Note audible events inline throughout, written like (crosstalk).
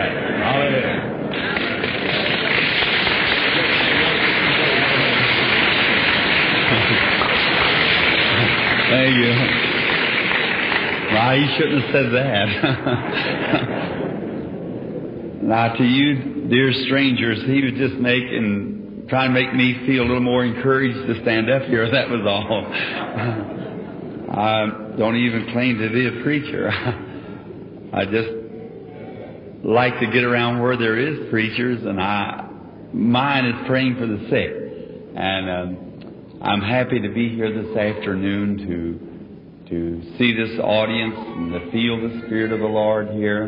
right. Hallelujah. Thank you. Well, he shouldn't have said that. (laughs) now, to you, dear strangers, he was just making, trying to make me feel a little more encouraged to stand up here. That was all. (laughs) I don't even claim to be a preacher. (laughs) I just like to get around where there is preachers, and I mine is praying for the sick. And um, I'm happy to be here this afternoon to to see this audience and to feel the Spirit of the Lord here,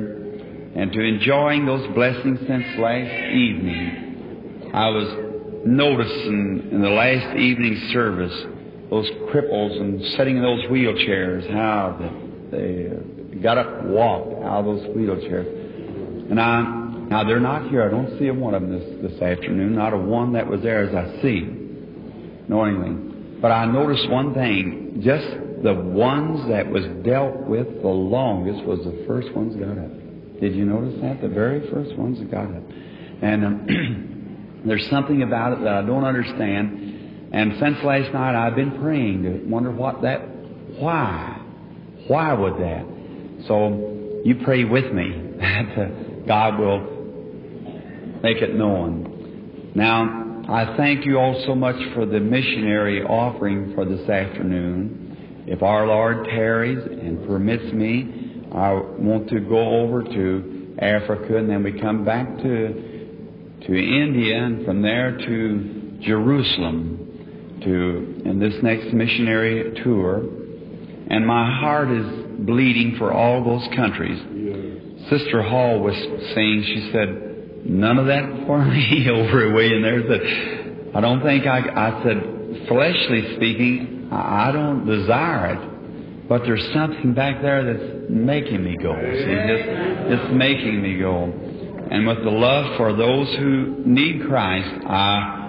and to enjoying those blessings since last evening. I was noticing in the last evening service those cripples and sitting in those wheelchairs, how they got up walked out of those wheelchairs. And I, now they're not here. I don't see a one of them this, this afternoon. Not a one that was there as I see, knowingly. But I noticed one thing. Just the ones that was dealt with the longest was the first ones got up. Did you notice that? The very first ones that got up. And um, (clears throat) there's something about it that I don't understand. And since last night, I've been praying to wonder what that, why, why would that? So you pray with me (laughs) God will make it known. Now, I thank you all so much for the missionary offering for this afternoon. If our Lord tarries and permits me, I want to go over to Africa and then we come back to to India and from there to Jerusalem to in this next missionary tour. And my heart is bleeding for all those countries. Sister Hall was saying, she said, none of that for me (laughs) over way in there. That I don't think I, I said, fleshly speaking, I don't desire it, but there's something back there that's making me go. See, just, it's making me go. And with the love for those who need Christ, I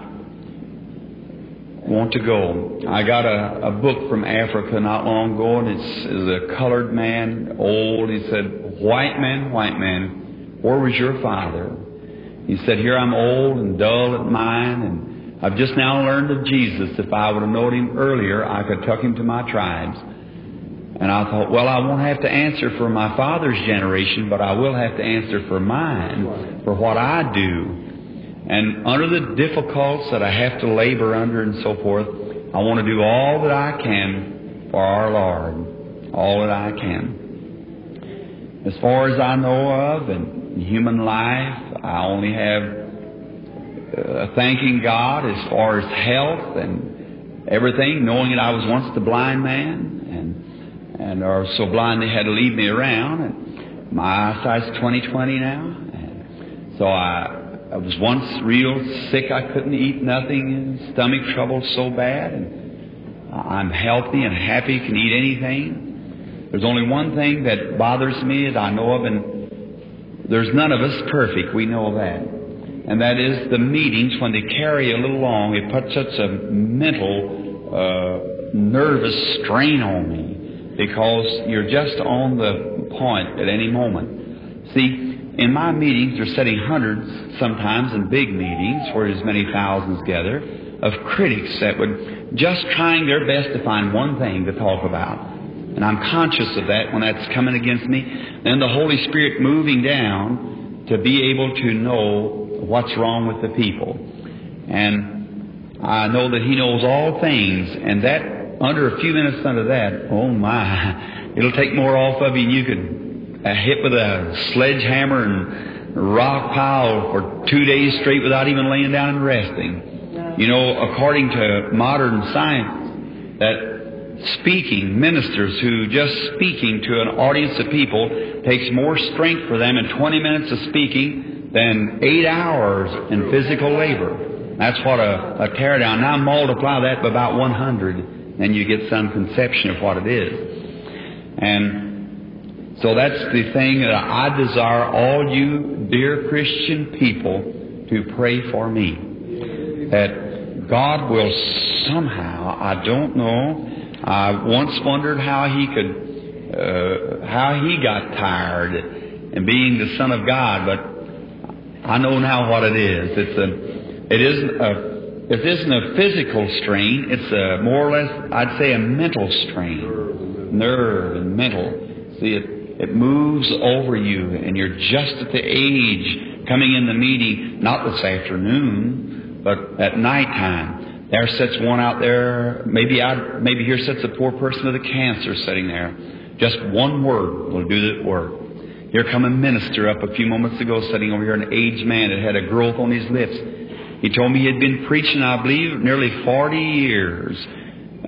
want to go. I got a, a book from Africa not long ago, and it's, it's a colored man, old. He said, "White man, white man, where was your father?" He said, "Here I'm old and dull at mine, and I've just now learned of Jesus. If I would have known him earlier, I could tuck him to my tribes." And I thought, well, I won't have to answer for my father's generation, but I will have to answer for mine, for what I do. And under the difficulties that I have to labor under and so forth, I want to do all that I can for our Lord. All that I can. As far as I know of in human life, I only have uh, thanking God as far as health and everything, knowing that I was once the blind man and and are so blind they had to lead me around. And my eyesight's 20/20 now. And so I I was once real sick. I couldn't eat nothing. and Stomach trouble so bad. And I'm healthy and happy. Can eat anything. There's only one thing that bothers me that I know of, and there's none of us perfect. We know that. And that is the meetings when they carry a little long. It puts such a mental, uh, nervous strain on me because you're just on the point at any moment. See, in my meetings, they're setting hundreds, sometimes in big meetings where as many thousands gather, of critics that would just trying their best to find one thing to talk about. And I'm conscious of that when that's coming against me. Then the Holy Spirit moving down to be able to know what's wrong with the people. And I know that He knows all things, and that under a few minutes under that, oh my, (laughs) it'll take more off of you than you could uh, hit with a sledgehammer and rock pile for two days straight without even laying down and resting. You know, according to modern science, that speaking, ministers who just speaking to an audience of people takes more strength for them in 20 minutes of speaking than eight hours in physical labor. That's what a, a teardown. Now multiply that by about 100, and you get some conception of what it is. And so that's the thing that I desire all you dear Christian people to pray for me. That God will somehow, I don't know, I once wondered how he could, uh, how he got tired and being the Son of God, but I know now what it is. It's a, it isn't a, it isn't a physical strain. It's a more or less, I'd say, a mental strain, nerve and mental. See, it it moves over you, and you're just at the age coming in the meeting, not this afternoon, but at night time. There sits one out there. Maybe I, maybe here sits a poor person with a cancer sitting there. Just one word will do the work. Here come a minister up a few moments ago, sitting over here, an aged man that had a growth on his lips. He told me he had been preaching, I believe, nearly 40 years,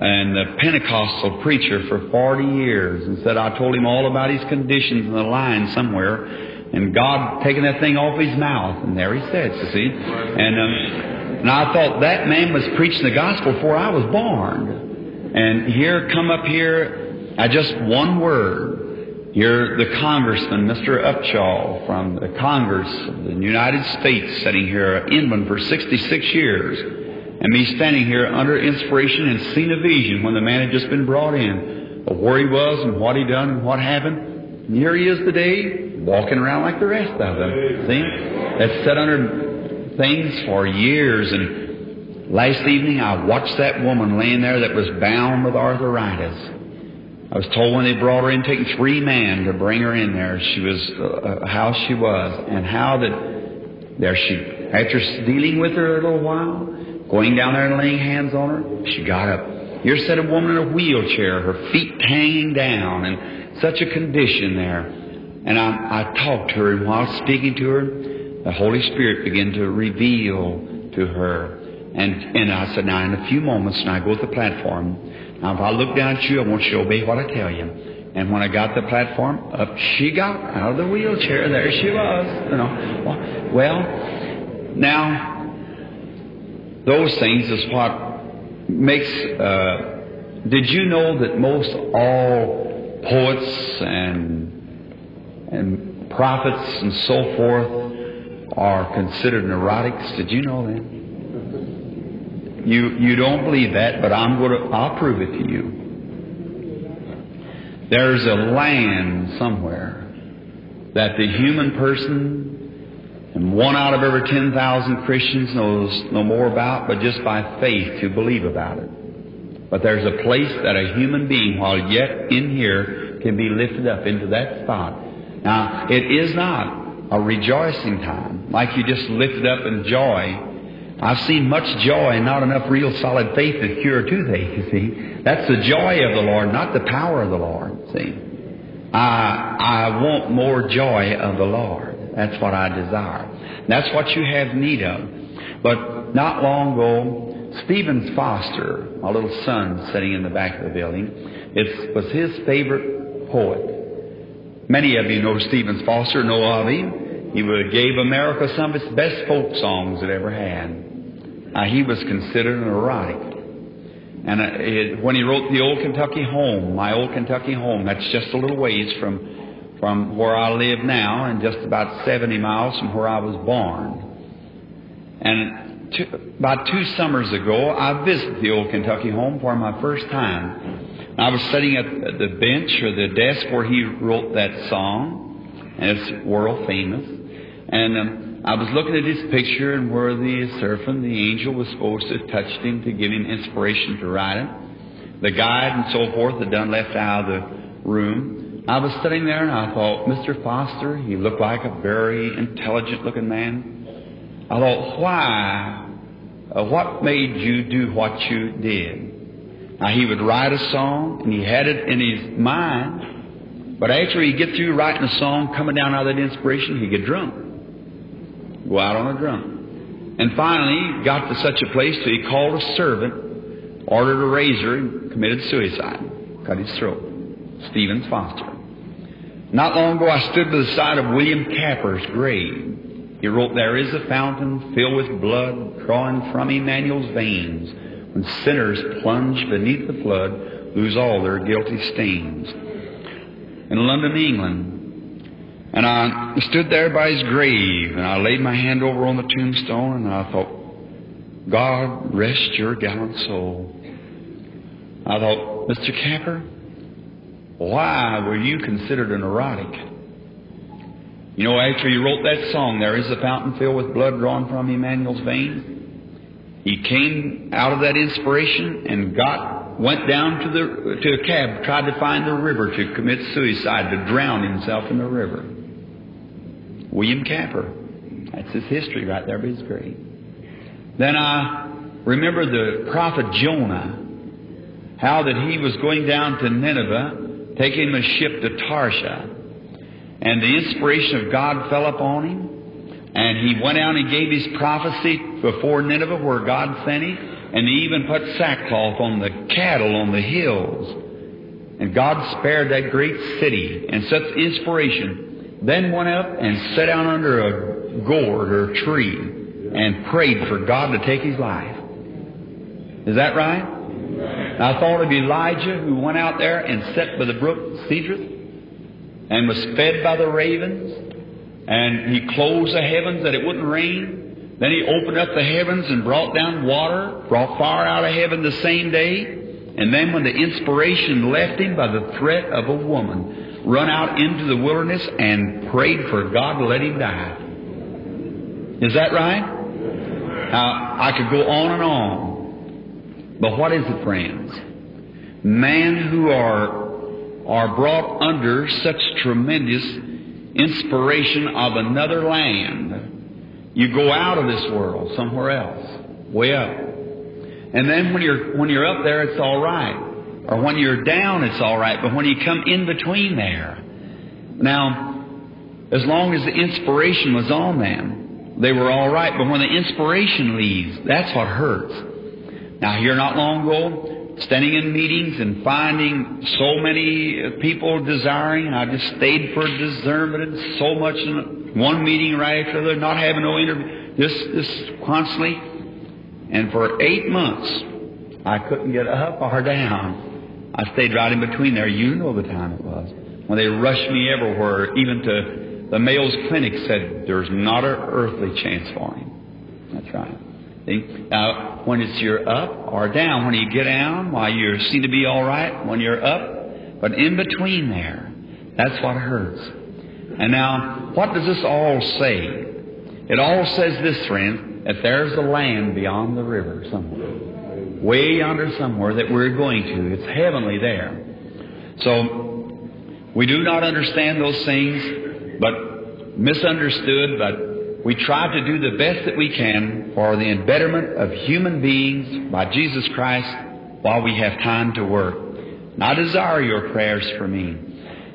and a Pentecostal preacher for 40 years, and said I told him all about his conditions in the line somewhere, and God taking that thing off his mouth, and there he sits, you see. And, um, and I thought that man was preaching the gospel before I was born. And here, come up here, I just one word, you're the congressman, Mr. Upshaw, from the Congress of the United States, sitting here in England for 66 years. And me standing here under inspiration and seeing a vision when the man had just been brought in of where he was and what he done and what happened. And here he is today, walking around like the rest of them. See? That's sat under things for years. And last evening I watched that woman laying there that was bound with arthritis. I was told when they brought her in, taking three men to bring her in there, she was uh, how she was, and how that there she, after dealing with her a little while, going down there and laying hands on her, she got up. Here's said a woman in a wheelchair, her feet hanging down, and such a condition there. And I, I talked to her, and while speaking to her, the Holy Spirit began to reveal to her. And, and I said, now in a few moments, and I go to the platform, now, if I look down at you, I want you to obey what I tell you. And when I got the platform, up she got out of the wheelchair. There she was. You know. Well, now those things is what makes. Uh, did you know that most all poets and and prophets and so forth are considered neurotics? Did you know that? You, you don't believe that, but I'm going to, I'll prove it to you. There's a land somewhere that the human person and one out of every 10,000 Christians knows no more about, but just by faith to believe about it. But there's a place that a human being, while yet in here, can be lifted up into that spot. Now, it is not a rejoicing time, like you just lifted up in joy I've seen much joy and not enough real solid faith to cure toothache, you see. That's the joy of the Lord, not the power of the Lord, see. I, I want more joy of the Lord. That's what I desire. That's what you have need of. But not long ago, Stephen Foster, my little son sitting in the back of the building, it was his favorite poet. Many of you know Stephen Foster, know of him. He gave America some of its best folk songs it ever had. Uh, he was considered an erotic. And uh, it, when he wrote the Old Kentucky Home, my Old Kentucky Home, that's just a little ways from, from where I live now and just about 70 miles from where I was born. And two, about two summers ago, I visited the Old Kentucky Home for my first time. I was sitting at the bench or the desk where he wrote that song, and it's world famous. And um, I was looking at his picture and where the seraph, the angel, was supposed to touch him to give him inspiration to write it. The guide and so forth had done left out of the room. I was sitting there and I thought, Mr. Foster, he looked like a very intelligent looking man. I thought, why? Uh, what made you do what you did? Now, he would write a song and he had it in his mind, but after he'd get through writing a song, coming down out of that inspiration, he'd get drunk go out on a drunk. And finally, he got to such a place that he called a servant, ordered a razor, and committed suicide. Cut his throat. Stevens Foster. Not long ago, I stood by the side of William Cowper's grave. He wrote, There is a fountain filled with blood drawing from Emmanuel's veins when sinners plunge beneath the flood, lose all their guilty stains. In London, England, and I stood there by his grave, and I laid my hand over on the tombstone, and I thought, God, rest your gallant soul. I thought, Mr. Cowper, why were you considered a neurotic? You know, after he wrote that song, There is a fountain filled with blood drawn from Emmanuel's veins, he came out of that inspiration and got, went down to the, to a cab, tried to find the river to commit suicide, to drown himself in the river. William Cowper. That's his history right there, but it's great. Then I remember the prophet Jonah, how that he was going down to Nineveh, taking a ship to Tarshish, and the inspiration of God fell upon him, and he went out and gave his prophecy before Nineveh where God sent him, and he even put sackcloth on the cattle on the hills. And God spared that great city and such inspiration. Then went up and sat down under a gourd or a tree and prayed for God to take his life. Is that right? I thought of Elijah who went out there and sat by the brook Cedrus and was fed by the ravens and he closed the heavens that it wouldn't rain. Then he opened up the heavens and brought down water, brought fire out of heaven the same day. And then when the inspiration left him by the threat of a woman, run out into the wilderness and prayed for God to let him die. Is that right? Now, I could go on and on. But what is it, friends? Men who are, are brought under such tremendous inspiration of another land, you go out of this world somewhere else, way up. And then when you're when you're up there, it's all right, or when you're down, it's all right. But when you come in between there, now, as long as the inspiration was on them, they were all right. But when the inspiration leaves, that's what hurts. Now, here not long ago, standing in meetings and finding so many people desiring. I just stayed for discernment and so much in one meeting right after another, not having no interview, just, just constantly. And for eight months, I couldn't get up or down. I stayed right in between there. You know the time it was. When they rushed me everywhere, even to the Mayo's Clinic said, there's not an earthly chance for him. That's right. See? Now, uh, when it's you're up or down, when you get down, while you seem to be all right, when you're up, but in between there, that's what hurts. And now, what does this all say? It all says this, friend, that there's a land beyond the river somewhere. Way yonder somewhere that we're going to. It's heavenly there. So, we do not understand those things, but misunderstood, but we try to do the best that we can for the betterment of human beings by Jesus Christ while we have time to work. And I desire your prayers for me,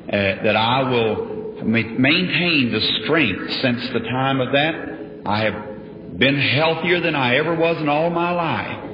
uh, that I will maintain the strength since the time of that. I have been healthier than I ever was in all my life.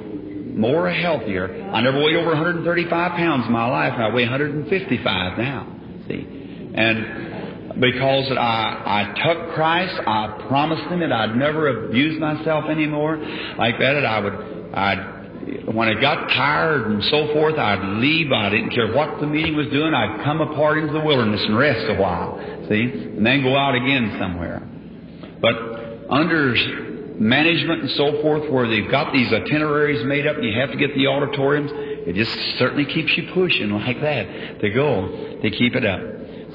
More healthier. I never weighed over 135 pounds in my life, I weigh 155 now. See? And because I, I took Christ, I promised Him that I'd never abuse myself anymore like that. I would, I'd, when I got tired and so forth, I'd leave. I didn't care what the meeting was doing. I'd come apart into the wilderness and rest a while. See, and then go out again somewhere. But under management and so forth, where they've got these itineraries made up, and you have to get the auditoriums. It just certainly keeps you pushing like that to go to keep it up.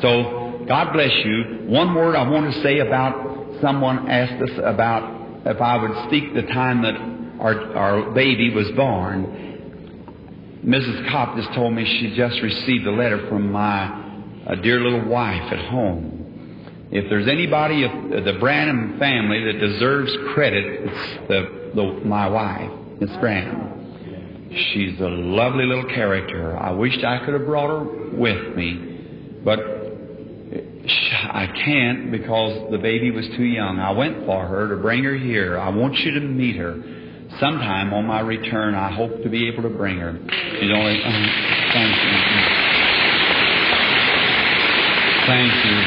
So God bless you. One word I want to say about someone asked us about if I would speak the time that our, our baby was born. Mrs. Kopp just told me she just received a letter from my a dear little wife at home. If there's anybody of the Branham family that deserves credit, it's the, the my wife, Miss Branham. She's a lovely little character. I wished I could have brought her with me, but (laughs) I can't because the baby was too young. I went for her to bring her here. I want you to meet her. Sometime on my return, I hope to be able to bring her. She's only, uh, thank you. Thank you.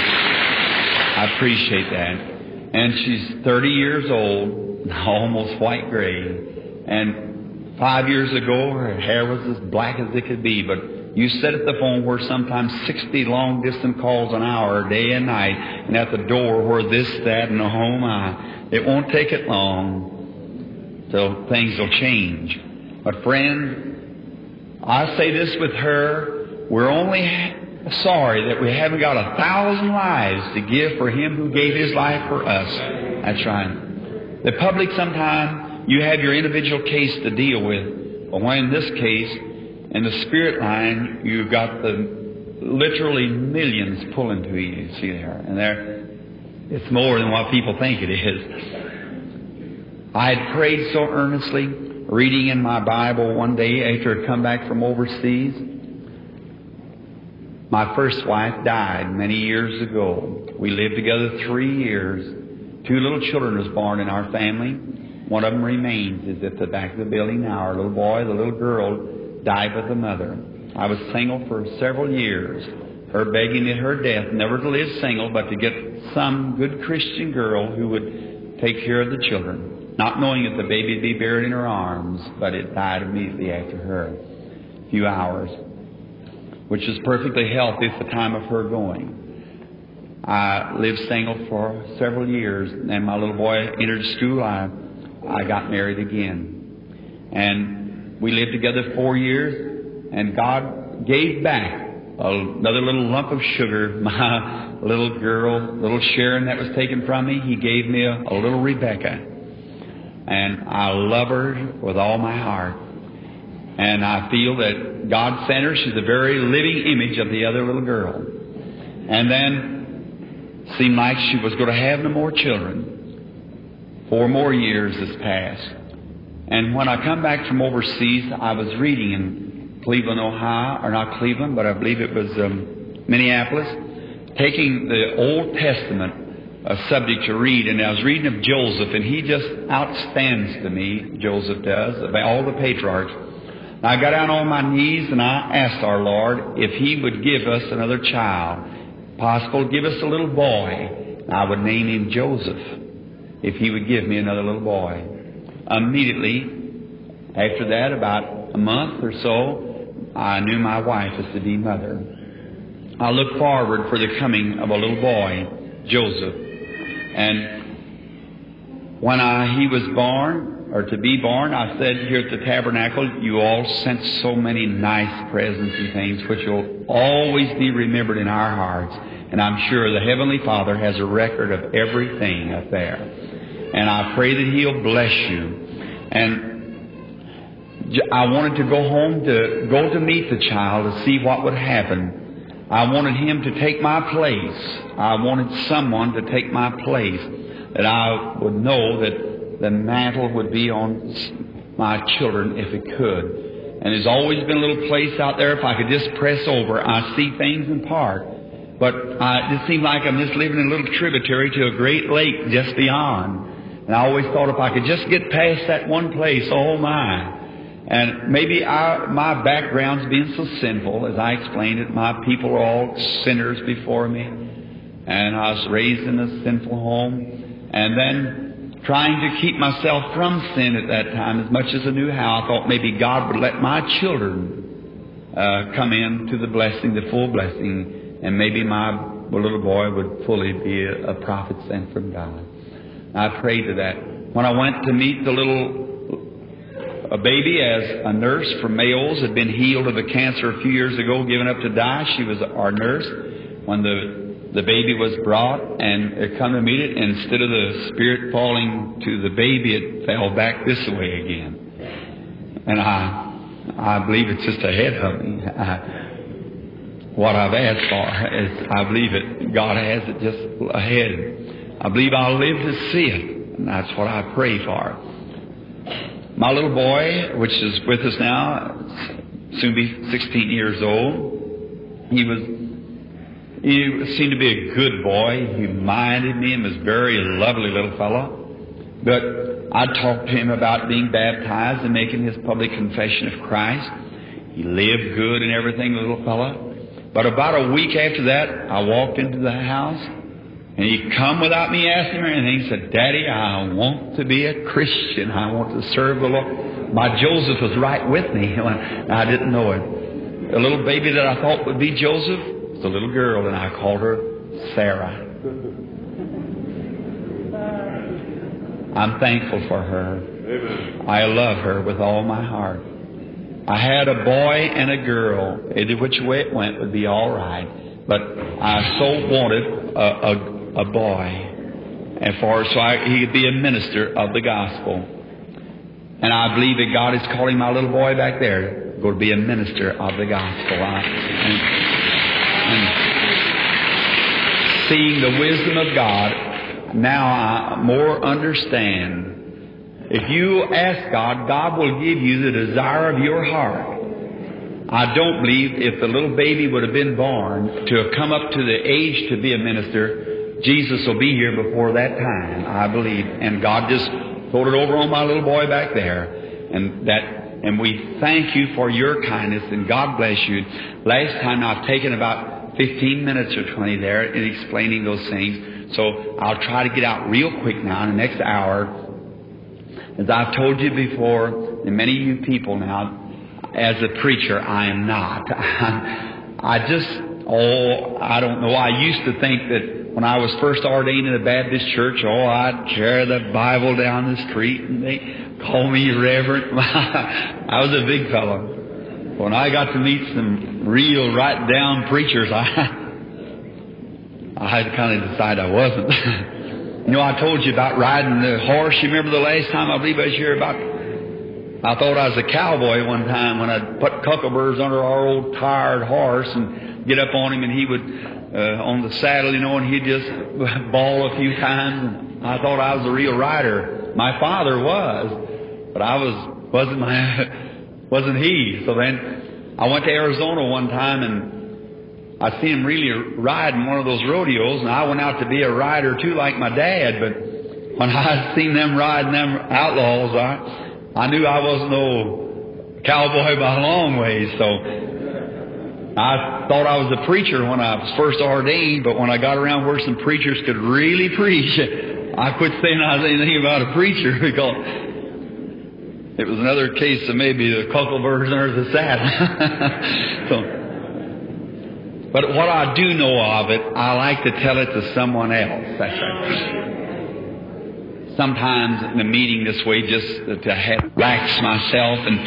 I appreciate that. And she's 30 years old, (laughs) almost white gray. And five years ago, her hair was as black as it could be, but you sit at the phone where sometimes 60 long distance calls an hour, day and night, and at the door where this, that, and the home I. It won't take it long till things will change. But friend, I say this with her, we're only sorry that we haven't got a thousand lives to give for Him who gave His life for us. That's right. The public sometimes you have your individual case to deal with, but when in this case, in the spirit line, you've got the literally millions pulling to you. See there, and there, it's more than what people think it is. I had prayed so earnestly, reading in my Bible one day after I'd come back from overseas. My first wife died many years ago. We lived together three years. Two little children was born in our family. One of them remains, is at the back of the building now. Our little boy, the little girl, died with the mother. I was single for several years. Her begging at her death never to live single, but to get some good Christian girl who would take care of the children. Not knowing that the baby would be buried in her arms, but it died immediately after her. A few hours which was perfectly healthy at the time of her going. I lived single for several years, and my little boy entered school. I, I got married again. And we lived together four years, and God gave back another little lump of sugar. (laughs) My little girl, little Sharon that was taken from me, He gave me a, a little Rebecca. And I love her with all my heart. And I feel that God sent her. She's the very living image of the other little girl. And then seemed like she was going to have no more children. Four more years has passed. And when I come back from overseas, I was reading in Cleveland, Ohio, or not Cleveland, but I believe it was um, Minneapolis, taking the Old Testament a subject to read, and I was reading of Joseph, and he just outstands to me, Joseph does, of all the patriarchs. I got down on my knees and I asked our Lord if He would give us another child. Possible, give us a little boy. I would name him Joseph if He would give me another little boy. Immediately after that, about a month or so, I knew my wife was to be mother. I looked forward for the coming of a little boy, Joseph. And when I, he was born, or to be born, I said here at the tabernacle, you all sent so many nice presents and things which will always be remembered in our hearts. And I'm sure the Heavenly Father has a record of everything up there. And I pray that He'll bless you. And I wanted to go home to go to meet the child to see what would happen. I wanted him to take my place. I wanted someone to take my place that I would know that the mantle would be on my children if it could. And there's always been a little place out there if I could just press over. I see things in part. But I, it seemed like I'm just living in a little tributary to a great lake just beyond. And I always thought if I could just get past that one place, oh my. And maybe I, my background's being so sinful, as I explained it, my people are all sinners before me. And I was raised in a sinful home. And then trying to keep myself from sin at that time as much as I knew how. I thought maybe God would let my children uh, come in to the blessing, the full blessing, and maybe my little boy would fully be a, a prophet sent from God. I prayed to that. When I went to meet the little a baby as a nurse from Mayos had been healed of a cancer a few years ago, given up to die. She was our nurse. When the the baby was brought and it come to meet it, instead of the spirit falling to the baby, it fell back this way again. And I, I believe it's just ahead of me. What I've asked for is, I believe it. God has it just ahead. I believe I'll live to see it, and that's what I pray for. My little boy, which is with us now, soon be 16 years old, he was he seemed to be a good boy. He minded me and was a very lovely little fellow. But I talked to him about being baptized and making his public confession of Christ. He lived good and everything, little fellow. But about a week after that, I walked into the house and he come without me asking him anything. He said, Daddy, I want to be a Christian. I want to serve the Lord. My Joseph was right with me. (laughs) I didn't know it. The little baby that I thought would be Joseph was a little girl, and I called her Sarah. I'm thankful for her. I love her with all my heart. I had a boy and a girl. Either which way it went would be all right. But I so wanted a, a, a boy. And for so I, he could be a minister of the gospel. And I believe that God is calling my little boy back there to go to be a minister of the gospel. I, and, and seeing the wisdom of God, now I more understand if you ask God, God will give you the desire of your heart. I don't believe if the little baby would have been born to have come up to the age to be a minister, Jesus will be here before that time, I believe. And God just told it over on my little boy back there. And that, and we thank you for your kindness and God bless you. Last time I've taken about 15 minutes or 20 there in explaining those things. So I'll try to get out real quick now in the next hour as I've told you before, and many of you people now, as a preacher, I am not. (laughs) I just, oh, I don't know. I used to think that when I was first ordained in a Baptist church, oh, I'd carry the Bible down the street and they call me reverend. (laughs) I was a big fellow. When I got to meet some real right down preachers, I, (laughs) I had to kind of decide I wasn't. (laughs) You know, I told you about riding the horse. You remember the last time I believe I was here about. I thought I was a cowboy one time when I put cuckleburrs under our old tired horse and get up on him, and he would uh, on the saddle, you know, and he'd just (laughs) bawl a few times. I thought I was a real rider. My father was, but I was wasn't my (laughs) wasn't he. So then I went to Arizona one time and I seen him really riding one of those rodeos, and I went out to be a rider too, like my dad. But when (laughs) I seen them riding them outlaws, I I knew I wasn't no cowboy by a long ways. So I thought I was a preacher when I was first ordained, but when I got around where some preachers could really preach, (laughs) I quit saying I was anything about a preacher (laughs) because it was another case of maybe the cuckleburrs or the sad. (laughs) so. But what I do know of it, I like to tell it to someone else. That's right. Sometimes in a meeting this way, just to relax myself and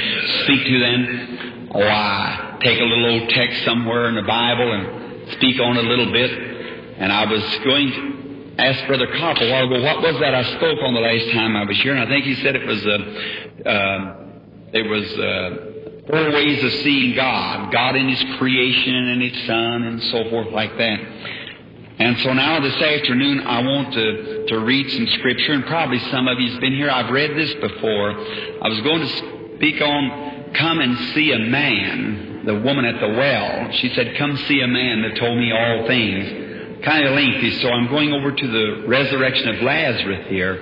speak to them, or I take a little old text somewhere in the Bible and speak on it a little bit. And I was going to ask Brother Kopp a while ago, what was that I spoke on the last time I was here? And I think he said it was, uh, uh, it was, uh, four ways of seeing God God in His creation and His Son and so forth, like that. And so now this afternoon I want to, to read some scripture, and probably some of you's been here. I've read this before. I was going to speak on come and see a man, the woman at the well. She said, Come see a man that told me all things. Kind of lengthy, so I'm going over to the resurrection of Lazarus here,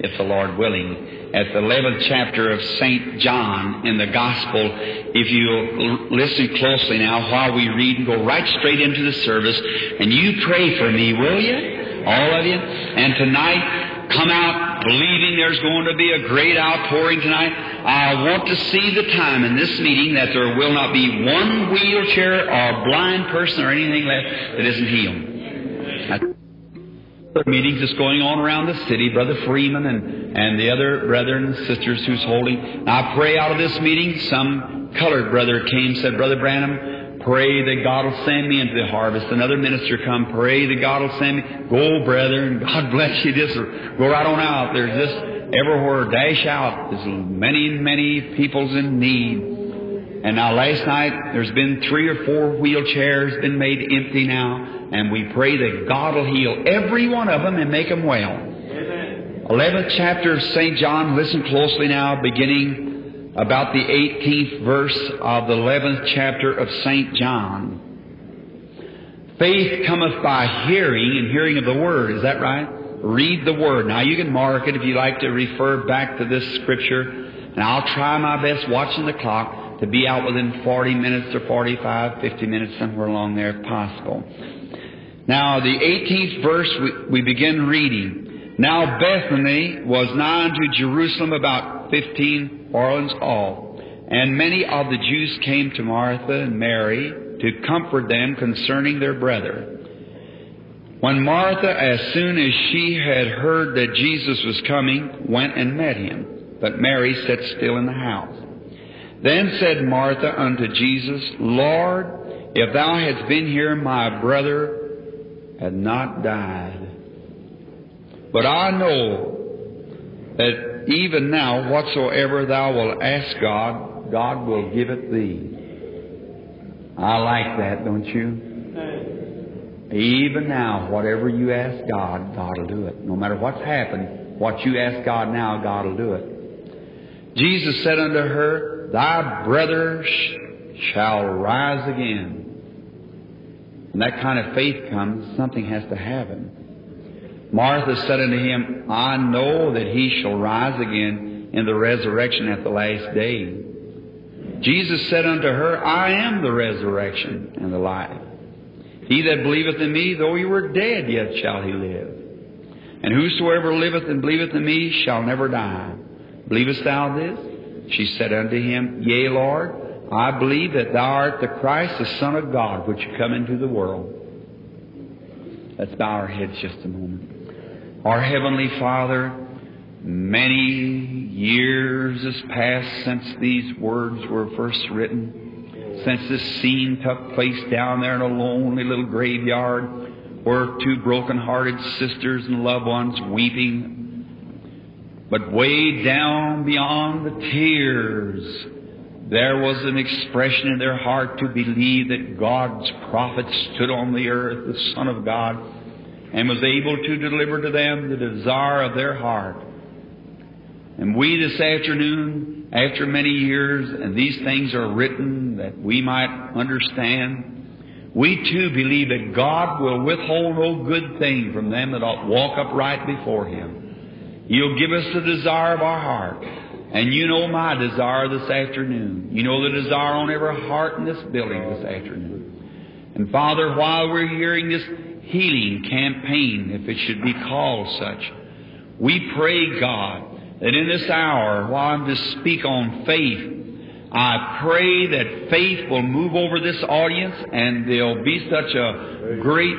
if the Lord willing at the 11th chapter of St. John in the Gospel. If you listen closely now while we read and go right straight into the service, and you pray for me, will you? All of you? And tonight, come out believing there's going to be a great outpouring tonight. I want to see the time in this meeting that there will not be one wheelchair or blind person or anything left that isn't healed meetings that's going on around the city, Brother Freeman and, and the other brethren and sisters who's holding. Now, I pray out of this meeting, some colored brother came, said, Brother Branham, pray that God will send me into the harvest. Another minister come, pray that God will send me. Go, brother, and God (laughs) bless you. Just go right on out. There's just everywhere, dash out. There's many, many people's in need. And now last night, there's been three or four wheelchairs been made empty now and we pray that God will heal every one of them and make them well. Amen. 11th chapter of St. John, listen closely now, beginning about the 18th verse of the 11th chapter of St. John. Faith cometh by hearing, and hearing of the Word. Is that right? Read the Word. Now you can mark it if you like to refer back to this scripture, and I'll try my best watching the clock to be out within 40 minutes or 45, 50 minutes, somewhere along there if possible. Now, the 18th verse we, we begin reading. Now Bethany was nigh unto Jerusalem about 15 furlongs off. And many of the Jews came to Martha and Mary to comfort them concerning their brother. When Martha, as soon as she had heard that Jesus was coming, went and met him, but Mary sat still in the house. Then said Martha unto Jesus, Lord, if thou hadst been here, my brother had not died. But I know that even now, whatsoever thou wilt ask God, God will give it thee. I like that, don't you? Even now, whatever you ask God, God will do it. No matter what's happened, what you ask God now, God will do it. Jesus said unto her, Thy brother sh- shall rise again. When that kind of faith comes, something has to happen. Martha said unto him, I know that he shall rise again in the resurrection at the last day. Jesus said unto her, I am the resurrection and the life. He that believeth in me, though he were dead, yet shall he live. And whosoever liveth and believeth in me shall never die. Believest thou this? She said unto him, Yea, Lord, I believe that thou art the Christ, the Son of God, which come into the world. Let's bow our heads just a moment. Our Heavenly Father, many years has passed since these words were first written since this scene took place down there in a lonely little graveyard where two broken-hearted sisters and loved ones weeping. But way down beyond the tears, there was an expression in their heart to believe that God's prophet stood on the earth, the Son of God, and was able to deliver to them the desire of their heart. And we this afternoon, after many years, and these things are written that we might understand, we too believe that God will withhold no good thing from them that walk upright before Him. He'll give us the desire of our heart. And you know my desire this afternoon. You know the desire on every heart in this building this afternoon. And Father, while we're hearing this healing campaign, if it should be called such, we pray, God, that in this hour, while I'm to speak on faith, I pray that faith will move over this audience and there'll be such a great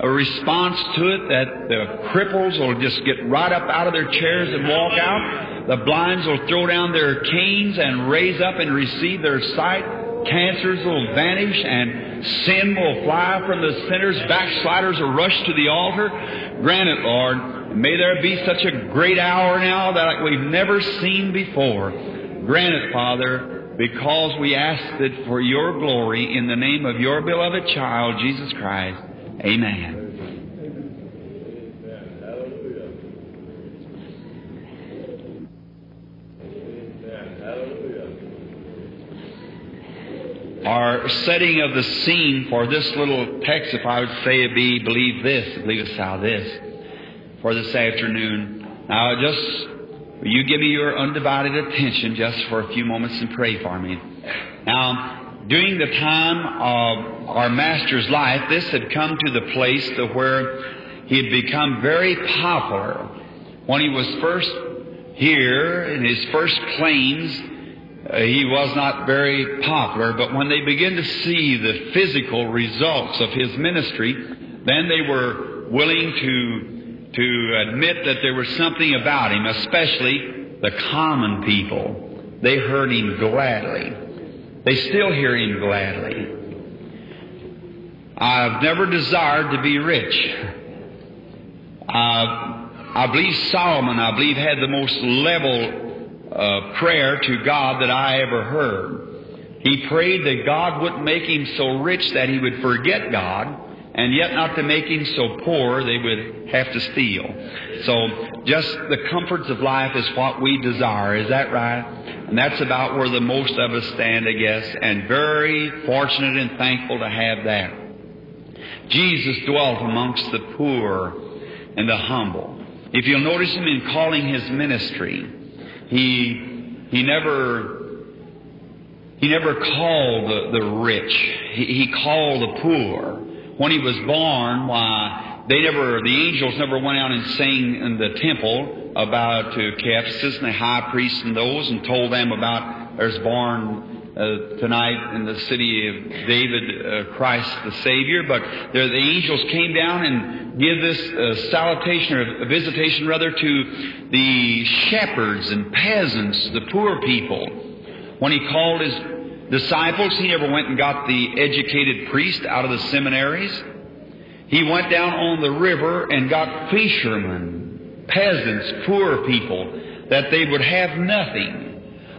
a response to it that the cripples will just get right up out of their chairs and walk out. The blinds will throw down their canes and raise up and receive their sight. Cancers will vanish and sin will fly from the sinners. Backsliders will rush to the altar. Grant it, Lord. May there be such a great hour now that we've never seen before. Grant it, Father, because we ask it for your glory in the name of your beloved child, Jesus Christ. Amen. Our setting of the scene for this little text, if I would say it be, believe this, believe us how this, for this afternoon. Now, just, you give me your undivided attention just for a few moments and pray for me. Now, during the time of our Master's life, this had come to the place to where he had become very popular. When he was first here in his first claims, he was not very popular, but when they began to see the physical results of his ministry, then they were willing to, to admit that there was something about him, especially the common people. They heard him gladly. They still hear him gladly. I've never desired to be rich. Uh, I believe Solomon, I believe, had the most level uh, prayer to God that I ever heard. He prayed that God wouldn't make him so rich that he would forget God, and yet not to make him so poor they would have to steal. So just the comforts of life is what we desire. Is that right? And that's about where the most of us stand, I guess, and very fortunate and thankful to have that. Jesus dwelt amongst the poor and the humble. If you'll notice him in calling his ministry, he, he never, he never called the, the rich. He, he called the poor. When he was born, why, they never, the angels never went out and sang in the temple about to Caiaphas and the high priests and those and told them about there's born uh, tonight in the city of David, uh, Christ the Savior. But there, the angels came down and give this uh, salutation or visitation rather to the shepherds and peasants, the poor people, When he called his disciples, he never went and got the educated priest out of the seminaries. He went down on the river and got fishermen, peasants, poor people, that they would have nothing.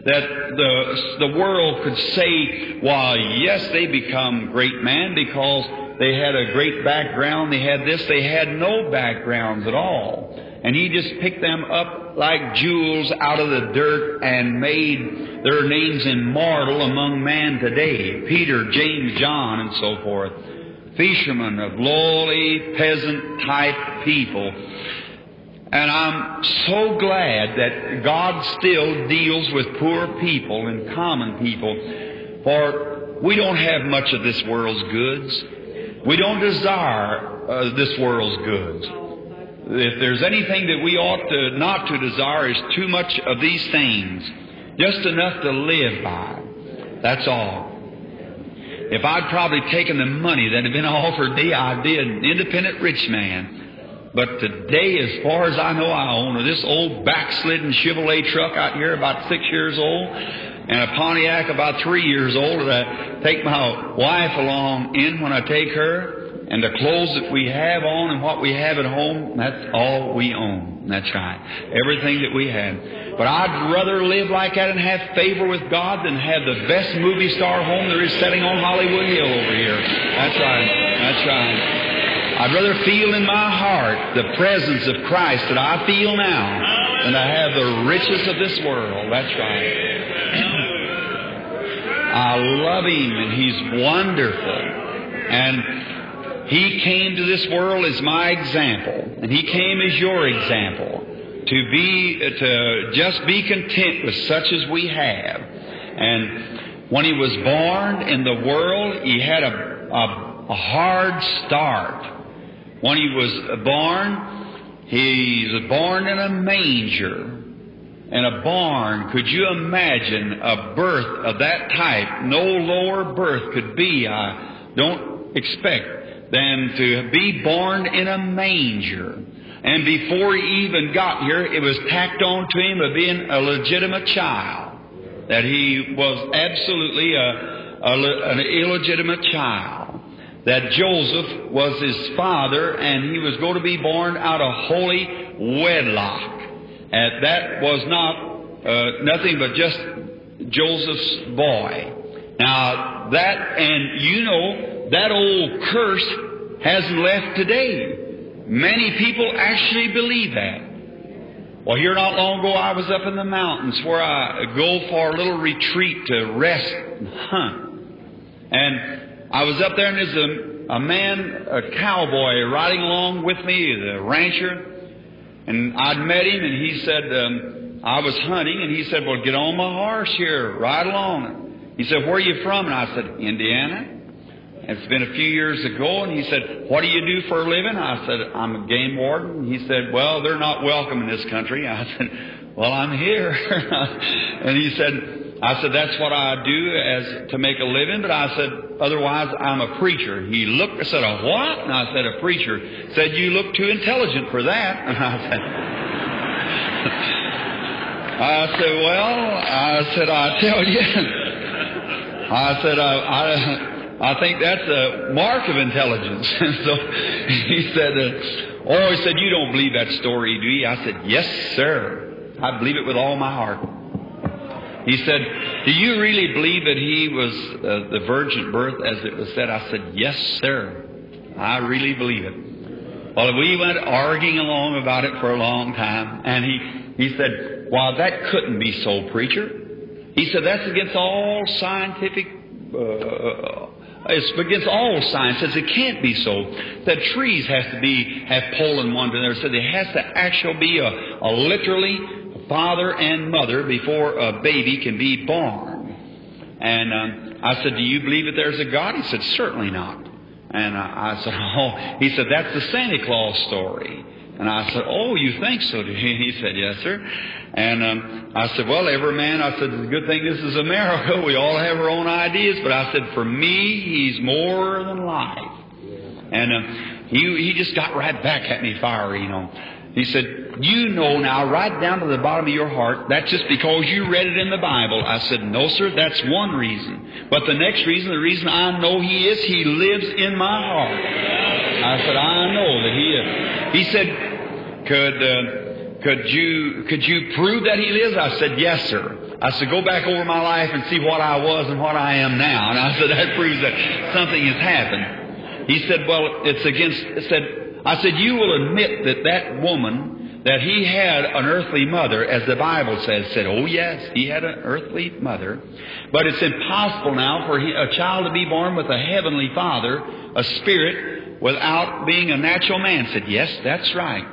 That the, the world could say, well, yes, they become great men because they had a great background, they had this, they had no backgrounds at all. And he just picked them up like jewels out of the dirt and made their names immortal among man today. Peter, James, John, and so forth. Fishermen of lowly peasant type people. And I'm so glad that God still deals with poor people and common people, for we don't have much of this world's goods. We don't desire uh, this world's goods. If there's anything that we ought to not to desire is too much of these things, just enough to live by. That's all. If I'd probably taken the money that had been offered me, I'd be an independent rich man. But today, as far as I know, I own this old backslidden Chevrolet truck out here, about six years old, and a Pontiac about three years old that I take my wife along in when I take her. And the clothes that we have on and what we have at home, that's all we own. That's right. Everything that we have. But I'd rather live like that and have favor with God than have the best movie star home there is sitting on Hollywood Hill over here. That's right. That's right. I'd rather feel in my heart the presence of Christ that I feel now than to have the riches of this world. That's right. I love Him and He's wonderful. And He came to this world as my example. And He came as your example. To be, to just be content with such as we have. And when He was born in the world, He had a, a, a hard start. When he was born, he was born in a manger. In a barn, could you imagine a birth of that type? No lower birth could be, I don't expect, than to be born in a manger. And before he even got here, it was tacked on to him of being a legitimate child. That he was absolutely a, a, an illegitimate child that Joseph was his father and he was going to be born out of holy wedlock. And that was not uh, nothing but just Joseph's boy. Now that, and you know, that old curse hasn't left today. Many people actually believe that. Well, here not long ago, I was up in the mountains where I go for a little retreat to rest and hunt. And I was up there and there's a, a man, a cowboy, riding along with me, the rancher, and I'd met him and he said, um, I was hunting and he said, well, get on my horse here, ride along. He said, where are you from? And I said, Indiana. It's been a few years ago, and he said, What do you do for a living? I said, I'm a game warden. He said, Well, they're not welcome in this country. (laughs) I said, Well, I'm here. (laughs) and he said, I said, that's what I do as to make a living, but I said, otherwise I'm a preacher. He looked, I said, a what? And I said, a preacher. Said, you look too intelligent for that. (laughs) And I said, I said, well, I said, I tell you, I said, I, I, I think that's a mark of intelligence. (laughs) And so he said, uh, oh, he said, you don't believe that story, do you? I said, yes, sir. I believe it with all my heart. He said, Do you really believe that he was uh, the virgin birth as it was said? I said, Yes, sir. I really believe it. Well, we went arguing along about it for a long time, and he, he said, Well, that couldn't be so, preacher. He said, That's against all scientific. Uh, it's against all sciences. It can't be so. That trees has to be have pollen one to another. So there has to actually be a, a literally father and mother before a baby can be born. And um, I said, Do you believe that there's a God? He said, Certainly not. And I, I said, (laughs) Oh, he said, That's the Santa Claus story. And I said, Oh, you think so? (laughs) He said, Yes, sir. And um, I said, Well, every man, I said, It's a good thing this is America. (laughs) We all have our own ideas. But I said, For me, he's more than life. And um, he, he just got right back at me fiery, you know. He said, You know now, right down to the bottom of your heart, that's just because you read it in the Bible. I said, No, sir, that's one reason. But the next reason, the reason I know He is, He lives in my heart. I said, I know that He is. He said, Could, uh, could you, could you prove that He lives? I said, Yes, sir. I said, Go back over my life and see what I was and what I am now. And I said, That proves that something has happened. He said, Well, it's against, said, I said, You will admit that that woman, that he had an earthly mother, as the Bible says, said, Oh, yes, he had an earthly mother. But it's impossible now for a child to be born with a heavenly father, a spirit, without being a natural man. Said, Yes, that's right.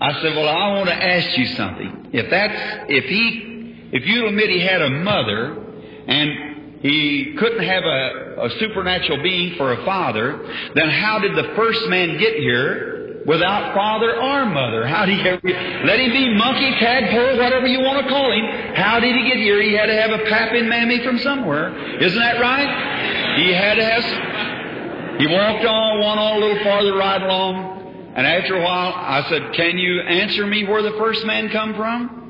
I said, Well, I want to ask you something. If that's, if he, if you admit he had a mother, and he couldn't have a, a supernatural being for a father, then how did the first man get here without father or mother. How did he ever let him be monkey, tadpole, whatever you want to call him? How did he get here? He had to have a pappy and mammy from somewhere. Isn't that right? He had to have. He walked on, went on a little farther right along, and after a while, I said, "Can you answer me where the first man come from?"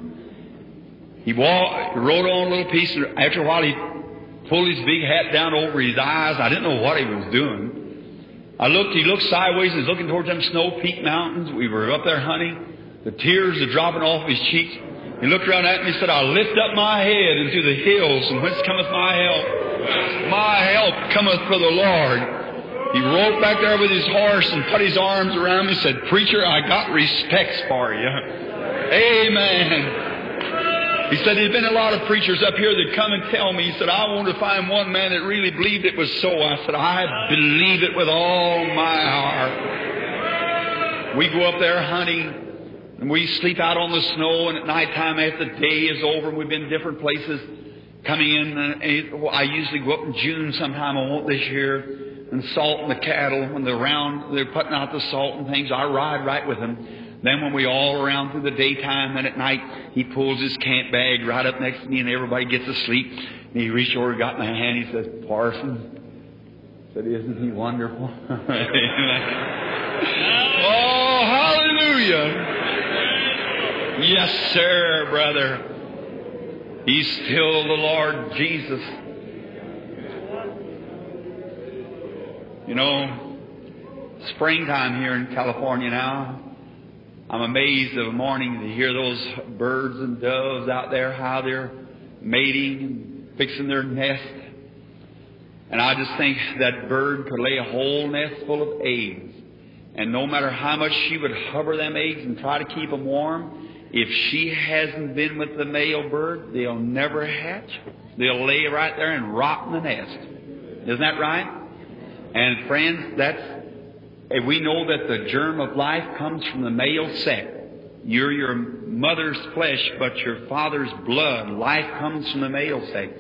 He walked, rode on a little piece. And after a while, he pulled his big hat down over his eyes. I didn't know what he was doing. I looked, he looked sideways, he's looking towards them snow peak mountains. We were up there hunting. The tears are dropping off his cheeks. He looked around at me and said, I lift up my head into the hills, and whence cometh my help? My help cometh from the Lord. He rode back there with his horse and put his arms around me and said, Preacher, I got respects for you. Amen. He said, There's been a lot of preachers up here that come and tell me. He said, I want to find one man that really believed it was so. I said, I believe it with all my heart. We go up there hunting. And we sleep out on the snow, and at nighttime, after the day is over, we've been different places coming in. And I usually go up in June sometime. I won't this year. And salting the cattle when they're around, they're putting out the salt and things. I ride right with them. Then when we all around through the daytime, and at night, he pulls his camp bag right up next to me and everybody gets asleep. And he reached over, got my hand, he says, Parson, said, isn't he wonderful? (laughs) oh, hallelujah. Yes, sir, brother. He's still the Lord Jesus. You know, springtime here in California now. I'm amazed of a morning to hear those birds and doves out there, how they're mating and fixing their nest. And I just think that bird could lay a whole nest full of eggs. And no matter how much she would hover them eggs and try to keep them warm, if she hasn't been with the male bird, they'll never hatch. They'll lay right there and rot in the nest. Isn't that right? And friends, that's and we know that the germ of life comes from the male sex. You're your mother's flesh, but your father's blood. Life comes from the male sex.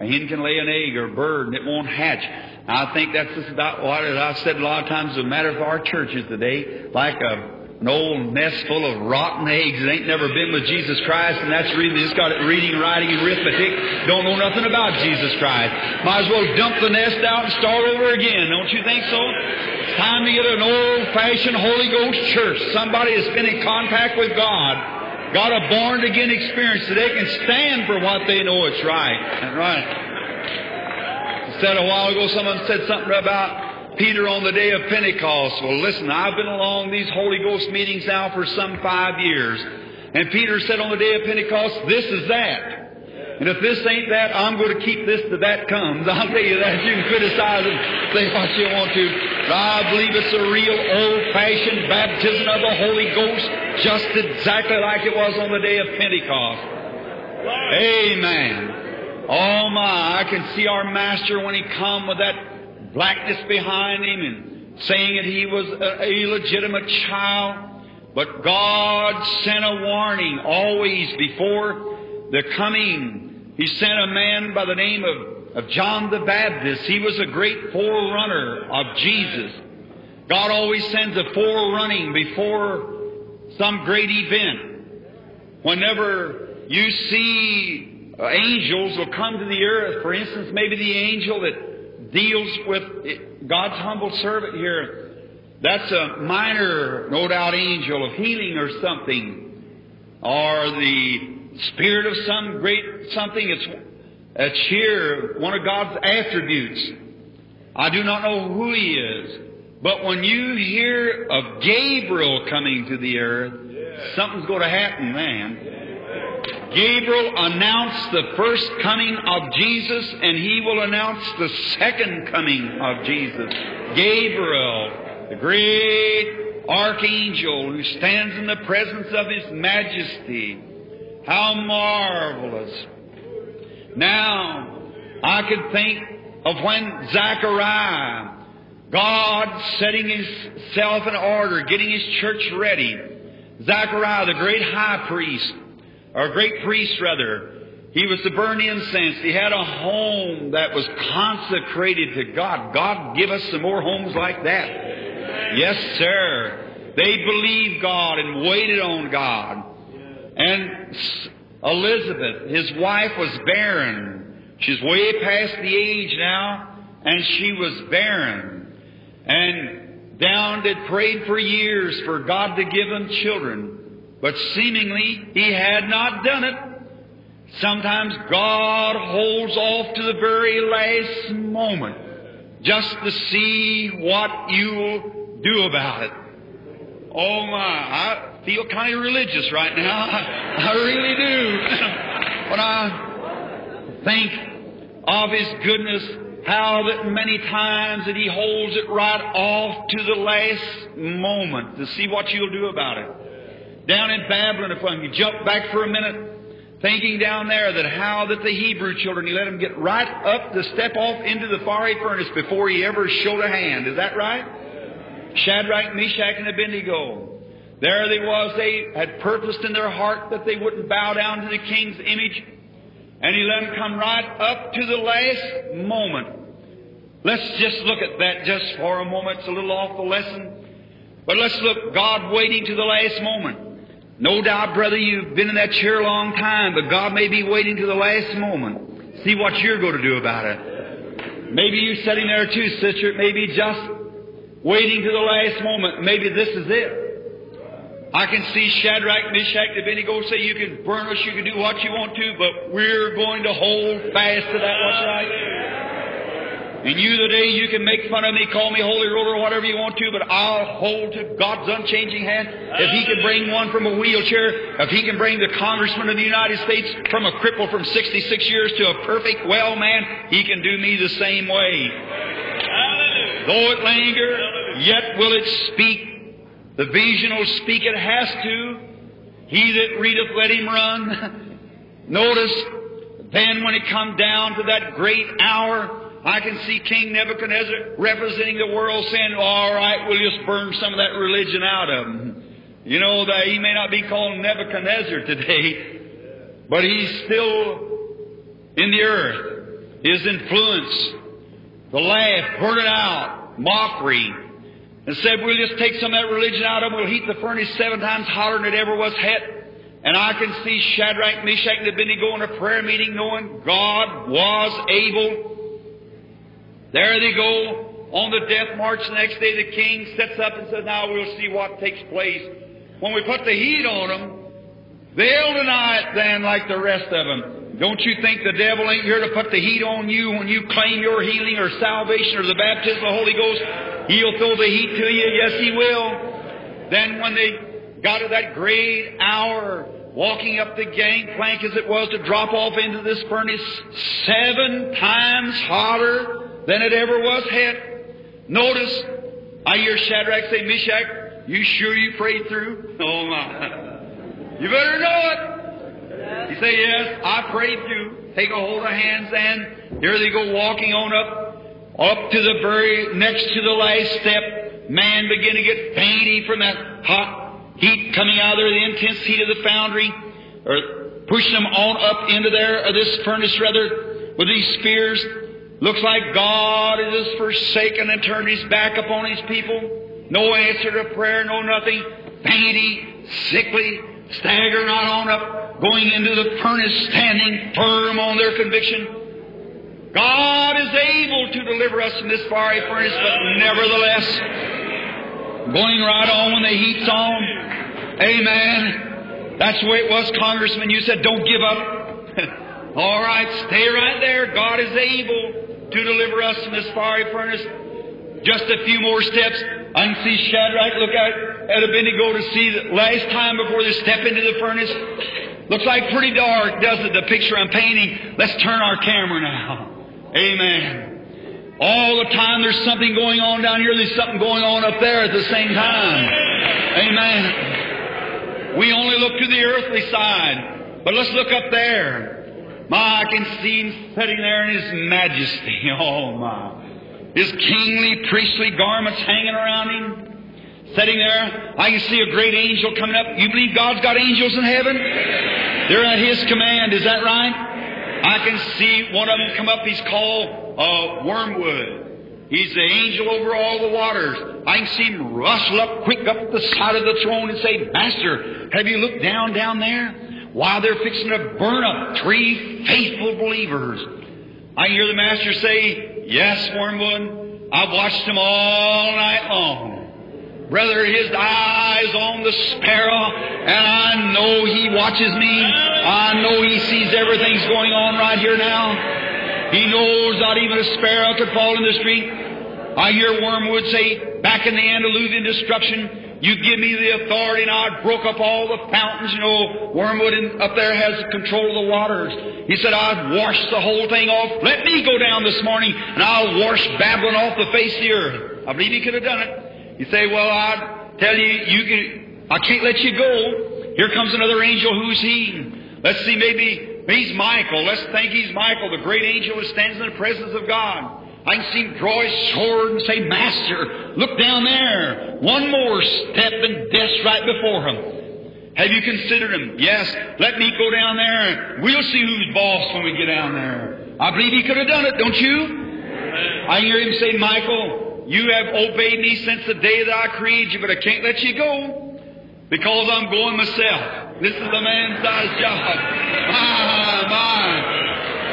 A hen can lay an egg or a bird and it won't hatch. I think that's just about what I've said a lot of times. The matter of our churches today, like a an old nest full of rotten eggs that ain't never been with Jesus Christ, and that's reading, just got it reading, writing, and arithmetic, don't know nothing about Jesus Christ. Might as well dump the nest out and start over again, don't you think so? It's time to get an old-fashioned Holy Ghost church, somebody that's been in contact with God, got a born-again experience so they can stand for what they know it's right. Right. Said a while ago, someone said something about Peter on the day of Pentecost. Well, listen, I've been along these Holy Ghost meetings now for some five years. And Peter said on the day of Pentecost, this is that. And if this ain't that, I'm going to keep this till that comes. (laughs) I'll tell you that. You can criticize and say what you want to. But I believe it's a real old-fashioned baptism of the Holy Ghost, just exactly like it was on the day of Pentecost. Amen. Oh my, I can see our Master when He come with that blackness behind him and saying that he was a illegitimate child. But God sent a warning always before the coming. He sent a man by the name of, of John the Baptist. He was a great forerunner of Jesus. God always sends a forerunning before some great event. Whenever you see angels will come to the earth, for instance, maybe the angel that deals with God's humble servant here. That's a minor, no doubt, angel of healing or something. or the spirit of some great something. It's, it's here, one of God's attributes. I do not know who He is. But when you hear of Gabriel coming to the earth, something's going to happen, man. Gabriel announced the first coming of Jesus, and he will announce the second coming of Jesus. Gabriel, the great archangel who stands in the presence of his majesty. How marvelous. Now, I could think of when Zechariah, God setting himself in order, getting his church ready. Zechariah, the great high priest, or great priest rather, he was to burn incense. He had a home that was consecrated to God. God, give us some more homes like that. Yes, sir. They believed God and waited on God. And Elizabeth, his wife, was barren. She's way past the age now, and she was barren. And down did prayed for years for God to give them children. But seemingly he had not done it. Sometimes God holds off to the very last moment just to see what you'll do about it. Oh my, I feel kind of religious right now. (laughs) I really do. (laughs) when I think of His goodness, how that many times that He holds it right off to the last moment to see what you'll do about it. Down in Babylon, if I can jump back for a minute, thinking down there that how that the Hebrew children, He let them get right up to step off into the fiery furnace before He ever showed a hand. Is that right? Shadrach, Meshach, and Abednego. There they was, they had purposed in their heart that they wouldn't bow down to the king's image. And he let them come right up to the last moment. Let's just look at that just for a moment. It's a little the lesson. But let's look, God waiting to the last moment. No doubt, brother, you've been in that chair a long time, but God may be waiting to the last moment. See what you're going to do about it. Maybe you're sitting there too, sister. It may be just waiting to the last moment. Maybe this is it. I can see Shadrach, Meshach, and Abednego say, You can burn us, you can do what you want to, but we're going to hold fast to that what's right. And you today, you can make fun of me, call me holy roller, whatever you want to, but I'll hold to God's unchanging hand. If He can bring one from a wheelchair, if He can bring the Congressman of the United States from a cripple from 66 years to a perfect well man, He can do me the same way. Though it linger, yet will it speak the vision will speak, it has to. He that readeth, let him run. (laughs) Notice, then when it come down to that great hour, I can see King Nebuchadnezzar representing the world saying, all right, we'll just burn some of that religion out of him. You know, that he may not be called Nebuchadnezzar today, but he's still in the earth. His influence, the laugh, burn it out, mockery, and said, We'll just take some of that religion out of him. We'll heat the furnace seven times hotter than it ever was hot. And I can see Shadrach, Meshach, and Abednego in a prayer meeting knowing God was able. There they go. On the death march the next day, the king sets up and says, Now we'll see what takes place. When we put the heat on them, they'll deny it then like the rest of them. Don't you think the devil ain't here to put the heat on you when you claim your healing or salvation or the baptism of the Holy Ghost? He'll throw the heat to you. Yes, He will. Then when they got to that great hour, walking up the gangplank as it was to drop off into this furnace, seven times hotter than it ever was hot. Notice, I hear Shadrach say, Meshach, you sure you prayed through? (laughs) Oh my. You better know it. You say, yes, I prayed through. Take a hold of hands and here they go walking on up up to the very next to the last step, man began to get fainty from that hot heat coming out of there, the intense heat of the foundry, or pushing them on up into there, or this furnace rather, with these spears. Looks like God is forsaken and turned his back upon his people. No answer to prayer, no nothing. Fainty, sickly, stagger not on up, going into the furnace, standing firm on their conviction. God is able to deliver us from this fiery furnace, but nevertheless, going right on when the heat's on. Amen. That's the way it was, Congressman. You said, don't give up. (laughs) All right, stay right there. God is able to deliver us from this fiery furnace. Just a few more steps. Can see Shadrach look out at Abednego to see the last time before they step into the furnace. Looks like pretty dark, doesn't it? The picture I'm painting. Let's turn our camera now. Amen. All the time there's something going on down here, there's something going on up there at the same time. Amen. We only look to the earthly side, but let's look up there. My, I can see him sitting there in his majesty. (laughs) Oh my. His kingly priestly garments hanging around him. Sitting there, I can see a great angel coming up. You believe God's got angels in heaven? They're at His command, is that right? I can see one of them come up. He's called uh, Wormwood. He's the angel over all the waters. I can see him rustle up quick up the side of the throne and say, Master, have you looked down down there? While they're fixing to burn up three faithful believers. I hear the Master say, Yes, Wormwood, I've watched him all night long. Brother, his eyes on the sparrow, and I know he watches me. I know he sees everything's going on right here now. He knows not even a sparrow could fall in the street. I hear Wormwood say, back in the antediluvian destruction, you give me the authority and I'd broke up all the fountains. You know, Wormwood in, up there has control of the waters. He said, I'd wash the whole thing off. Let me go down this morning and I'll wash Babylon off the face of the earth. I believe he could have done it. You say, well, I tell you, you can, I can't let you go. Here comes another angel. Who's he? Let's see, maybe he's Michael. Let's think he's Michael, the great angel who stands in the presence of God. I can see him draw his sword and say, Master, look down there. One more step and death's right before him. Have you considered him? Yes. Let me go down there. We'll see who's boss when we get down there. I believe he could have done it, don't you? I hear him say, Michael, you have obeyed me since the day that I created you, but I can't let you go because I'm going myself. This is the man's size job. My, my.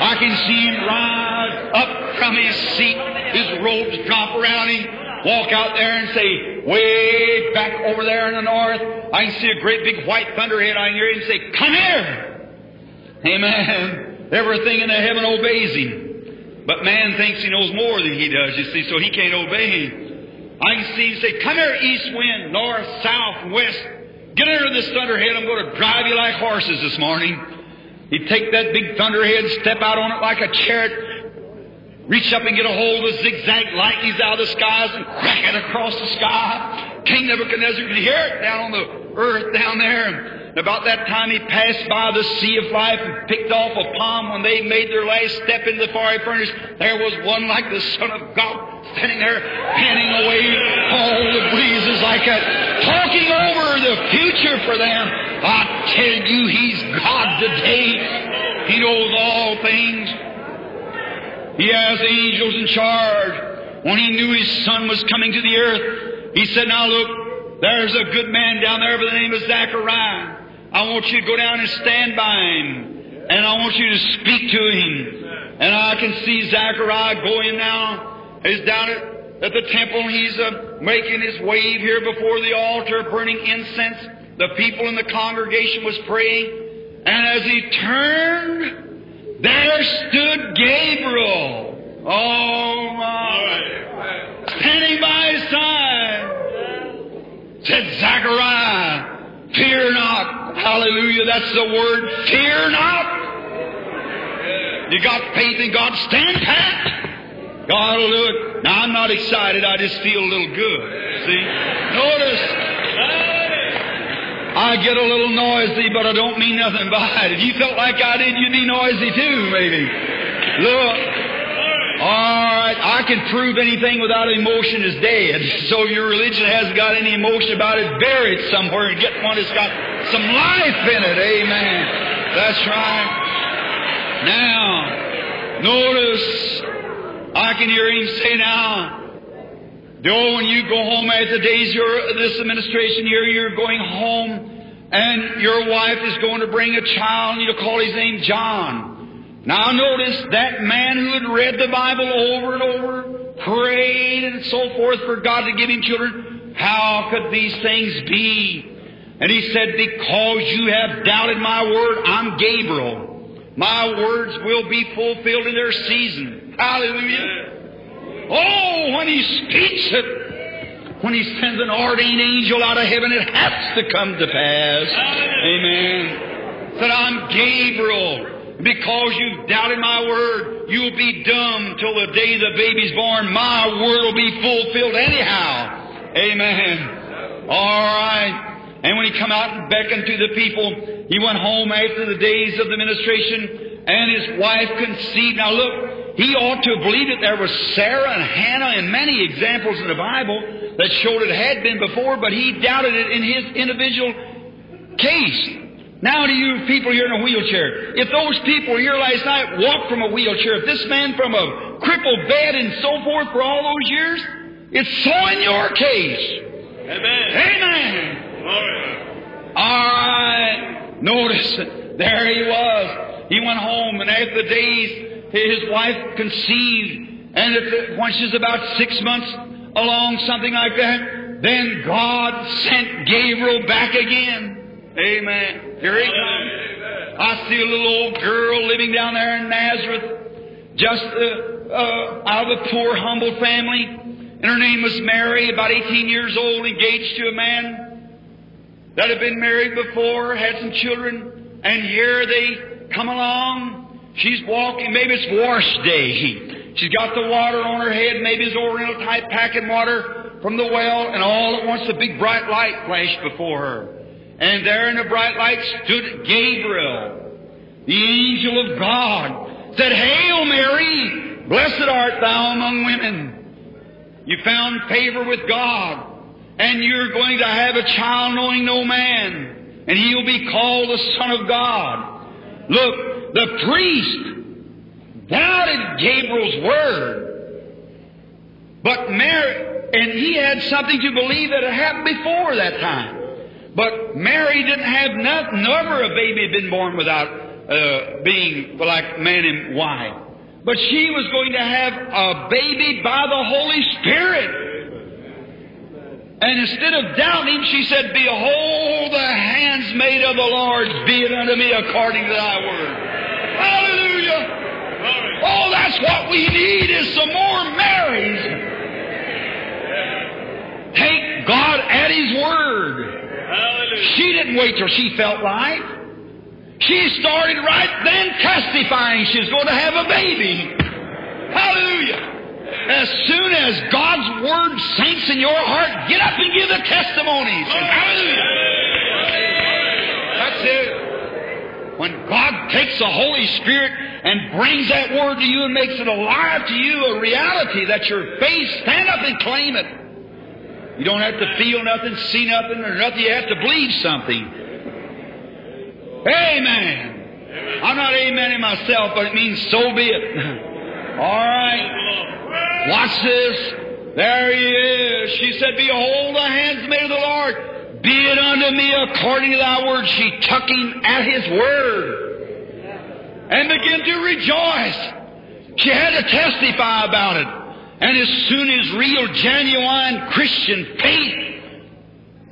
I can see him rise up from his seat, his robes drop around him, walk out there and say, way back over there in the north, I can see a great big white thunderhead. I can hear him say, come here. Amen. Everything in the heaven obeys him. But man thinks he knows more than he does, you see, so he can't obey him. I can see him say, Come here, east wind, north, south, west. Get under this thunderhead. I'm going to drive you like horses this morning. He'd take that big thunderhead, step out on it like a chariot, reach up and get a hold of zigzag lightnings out of the skies and crack it across the sky. King Nebuchadnezzar could hear it down on the earth down there. And About that time, he passed by the sea of life and picked off a palm when they made their last step into the fiery furnace. There was one like the Son of God standing there, panning away all the breezes like that, talking over the future for them. I tell you, He's God today. He knows all things. He has angels in charge. When He knew His Son was coming to the earth, He said, Now look, there's a good man down there by the name of Zachariah. I want you to go down and stand by him. And I want you to speak to him. And I can see Zachariah going now. He's down at, at the temple. He's uh, making his wave here before the altar, burning incense. The people in the congregation was praying. And as he turned, there stood Gabriel. Oh my. Standing by his side. Said Zachariah, Fear not. Hallelujah. That's the word. Fear not. You got faith in God. Stand pat. God will do it. Now, I'm not excited. I just feel a little good. See? Notice. I get a little noisy, but I don't mean nothing by it. If you felt like I did, you'd be noisy too, maybe. Look. All right, I can prove anything without emotion is dead. So if your religion hasn't got any emotion about it, bury it somewhere and get one that's got some life in it. Amen. That's right. Now, notice, I can hear him say now, oh, when you go home at the days of this administration here, you're going home and your wife is going to bring a child and you'll call his name John. Now notice that man who had read the Bible over and over, prayed and so forth for God to give him children, how could these things be? And he said, Because you have doubted my word, I'm Gabriel. My words will be fulfilled in their season. Hallelujah. Oh, when he speaks it, when he sends an ordained angel out of heaven, it has to come to pass. Amen. Said, I'm Gabriel. Because you've doubted my word, you'll be dumb till the day the baby's born. My word will be fulfilled anyhow. Amen. All right. And when he come out and beckoned to the people, he went home after the days of the ministration, and his wife conceived. Now look, he ought to have believed that there was Sarah and Hannah and many examples in the Bible that showed it had been before, but he doubted it in his individual case. Now to you people here in a wheelchair, if those people here last night walked from a wheelchair, if this man from a crippled bed and so forth for all those years, it's so in your case. Amen. Amen. Glory. All right. Notice, there he was. He went home, and after the days, his wife conceived, and if the, when she's about six months along, something like that, then God sent Gabriel back again. Amen. Here he comes. I see a little old girl living down there in Nazareth, just uh, uh, out of a poor, humble family. And her name was Mary, about 18 years old, engaged to a man that had been married before, had some children, and here they come along. She's walking, maybe it's wash day. She's got the water on her head, maybe it's Oriental type packing water from the well, and all at once a big bright light flashed before her. And there in the bright light stood Gabriel, the angel of God, said, Hail Mary, blessed art thou among women. You found favor with God, and you're going to have a child knowing no man, and he'll be called the Son of God. Look, the priest doubted Gabriel's word, but Mary, and he had something to believe that had happened before that time. But Mary didn't have nothing, never a baby had been born without uh, being like man and wife. But she was going to have a baby by the Holy Spirit. And instead of doubting she said, Behold the handsmaid of the Lord, be it unto me according to thy word. Hallelujah! Oh, that's what we need is some more Marys. Take God at His word. Hallelujah. She didn't wait till she felt right. She started right then testifying she's going to have a baby. Hallelujah. As soon as God's word sinks in your heart, get up and give the testimonies. And hallelujah. That's it. When God takes the Holy Spirit and brings that word to you and makes it alive to you, a reality that your faith, stand up and claim it. You don't have to feel nothing, see nothing, or nothing. You have to believe something. Amen. I'm not amening myself, but it means so be it. (laughs) All right. Watch this. There he is. She said, Behold, the handsmaid of the Lord. Be it unto me according to thy word. She took him at his word and began to rejoice. She had to testify about it. And as soon as real, genuine Christian faith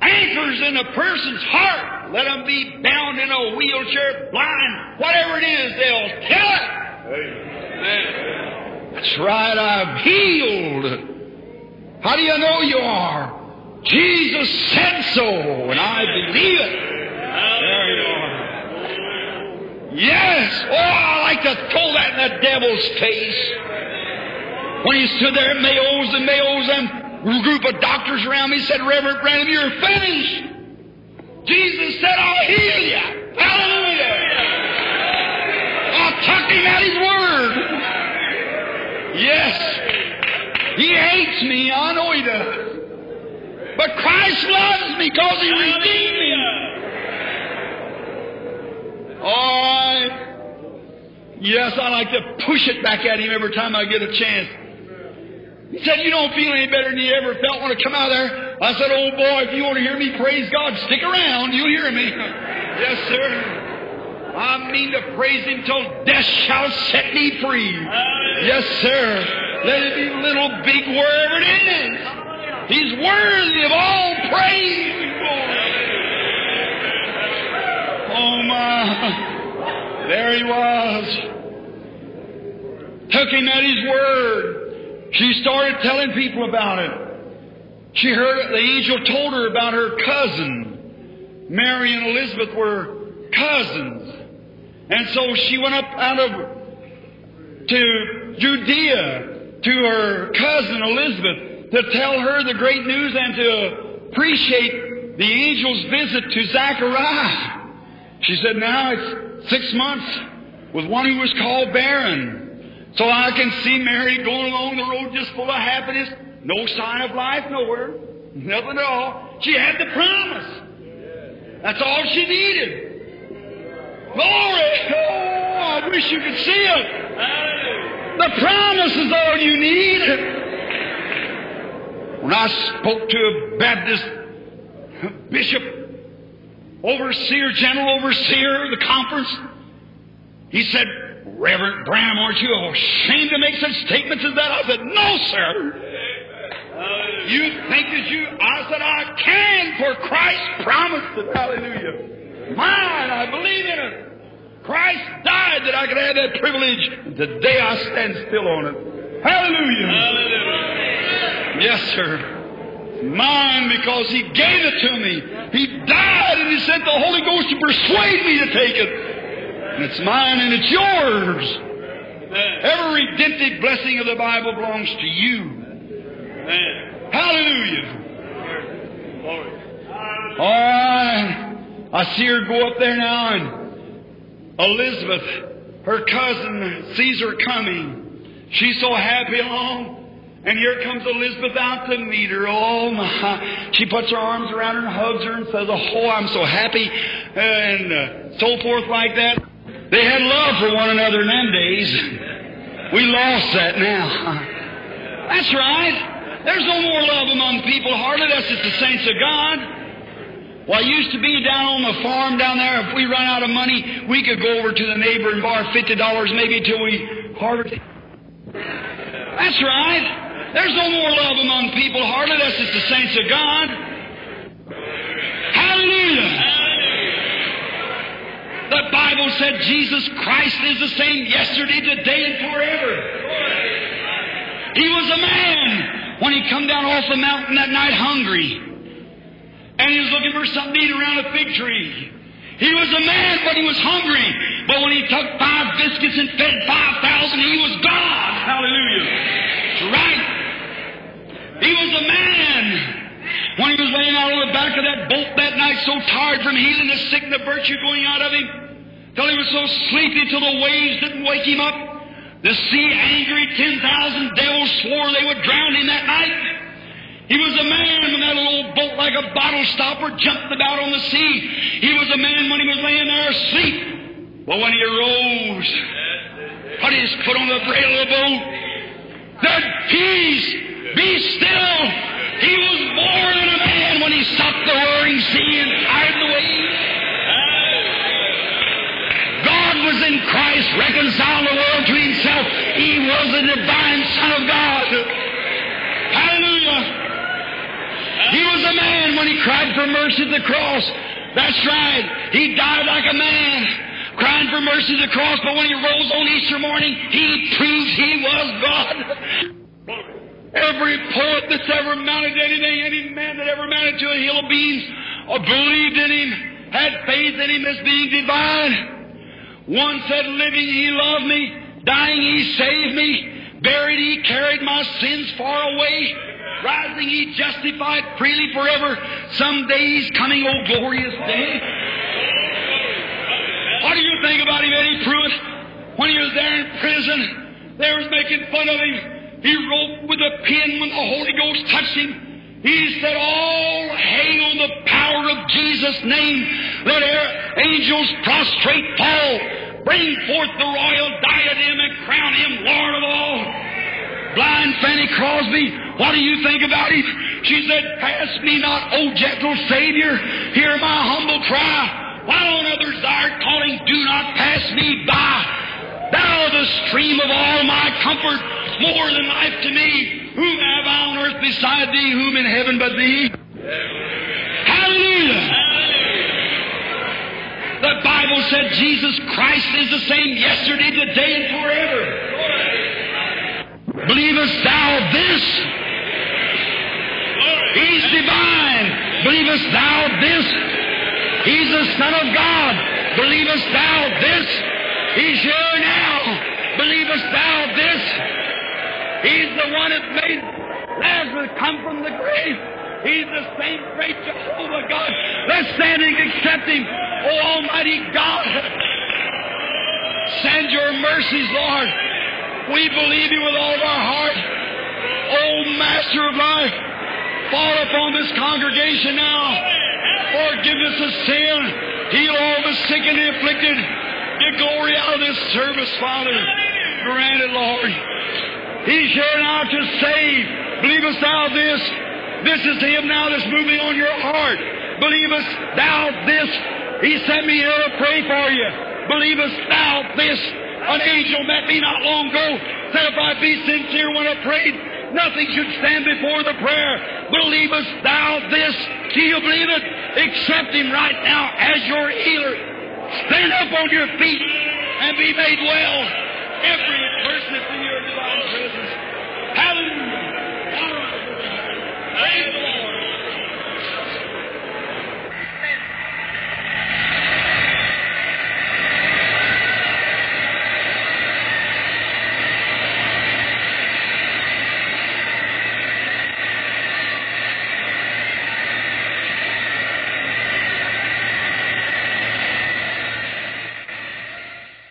anchors in a person's heart, let them be bound in a wheelchair, blind, whatever it is, they'll tell it. Amen. That's right, I'm healed. How do you know you are? Jesus said so, and I believe it. There you are. Yes! Oh, I like to throw that in the devil's face. When he stood there, Mayos and Mayos and a group of doctors around me said, Reverend Branham, you're finished. Jesus said, I'll heal you. Hallelujah. I took him at his word. Yes. He hates me. I know he does. But Christ loves me because he redeemed me. Right. Yes, I like to push it back at him every time I get a chance. He said, You don't feel any better than you ever felt when I come out of there. I said, Oh boy, if you want to hear me praise God, stick around. You'll hear me. (laughs) yes, sir. I mean to praise Him till death shall set me free. Yes, sir. Let it be little, big, wherever it is. He's worthy of all praise and glory. Oh my. There he was. Took him at his word. She started telling people about it. She heard the angel told her about her cousin. Mary and Elizabeth were cousins. And so she went up out of to Judea to her cousin Elizabeth to tell her the great news and to appreciate the angel's visit to Zachariah. She said, now it's six months with one who was called barren. So I can see Mary going along the road just full of happiness, no sign of life nowhere, nothing at all. She had the promise. That's all she needed. Glory! Oh, I wish you could see it. The promise is all you need. When I spoke to a Baptist bishop, overseer, general overseer of the conference, he said, Reverend Branham, aren't you ashamed to make such statements as that? I said, No, sir. You think that you, I said, I can, for Christ promised it. Hallelujah. Mine, I believe in it. Christ died that I could have that privilege. Today I stand still on it. Hallelujah. Hallelujah. Yes, sir. Mine because He gave it to me. He died and He sent the Holy Ghost to persuade me to take it. And it's mine and it's yours. Every redemptive blessing of the Bible belongs to you. Amen. Hallelujah. Glory. All right. I see her go up there now, and Elizabeth, her cousin, sees her coming. She's so happy along. And here comes Elizabeth out to meet her. Oh my. She puts her arms around her and hugs her and says, Oh, I'm so happy. And uh, so forth like that. They had love for one another in them days. We lost that now. That's right. There's no more love among people hardly. That's just the saints of God. Well, it used to be down on the farm down there, if we run out of money, we could go over to the neighbor and borrow $50 maybe till we harvest. That's right. There's no more love among people hardly. That's just the saints of God. Hallelujah. The Bible said Jesus Christ is the same yesterday, today, and forever. He was a man when he come down off the mountain that night hungry. And he was looking for something to eat around a fig tree. He was a man but he was hungry. But when he took five biscuits and fed 5,000, he was God. Hallelujah. That's right. He was a man when he was laying out on the back of that boat that night, so tired from healing the sick and the virtue going out of him, till he was so sleepy till the waves didn't wake him up. The sea, angry, 10,000 devils swore they would drown him that night. He was a man when that little boat like a bottle stopper jumped about on the sea. He was a man when he was laying there asleep. But when he arose, put his foot on the rail of the boat, said, Peace, be still. He was more than a man when he stopped the roaring sea and tired the waves. God was in Christ, reconciling the world to himself. He was the divine Son of God. Hallelujah. He was a man when he cried for mercy at the cross. That's right. He died like a man, crying for mercy at the cross, but when he rose on Easter morning, he proved he was God. Every poet that's ever mounted anything, any man that ever mounted to a hill of beans, or believed in him, had faith in him as being divine. One said, Living, he loved me. Dying, he saved me. Buried, he carried my sins far away. Rising, he justified freely forever. Some days coming, oh glorious day. What do you think about him, Eddie Perronet? When he was there in prison, they was making fun of him. He wrote with a pen when the Holy Ghost touched him. He said, All hail on the power of Jesus' name. Let our angels prostrate fall. Bring forth the royal diadem and crown him Lord of all. Blind Fanny Crosby, what do you think about him? She said, Pass me not, O gentle Savior. Hear my humble cry. While on others art calling, do not pass me by. Thou the stream of all my comfort, more than life to me. Whom have I on earth beside thee? Whom in heaven but thee? Hallelujah. The Bible said Jesus Christ is the same yesterday, today, and forever. Believest thou this? He's divine. Believest thou this? He's the Son of God. Believest thou this? He's here now. Believest thou this? He's the one that made Lazarus come from the grave. He's the same great Jehovah God. Let's stand and accept Him. Oh, Almighty God, send your mercies, Lord. We believe you with all of our heart. Oh, Master of life, fall upon this congregation now. Forgiveness of sin. Heal all the sick and the afflicted. Get glory out of this service, Father. Grant it, Lord. He's here now to save. Believest thou this? This is Him now that's moving on your heart. Believest thou this? He sent me here to pray for you. Believest thou this? An angel met me not long ago. Said if I be sincere when I prayed, Nothing should stand before the prayer. Believest thou this? Do you believe it? Accept him right now as your healer. Stand up on your feet and be made well. Every person in your divine presence. Hallelujah. All right.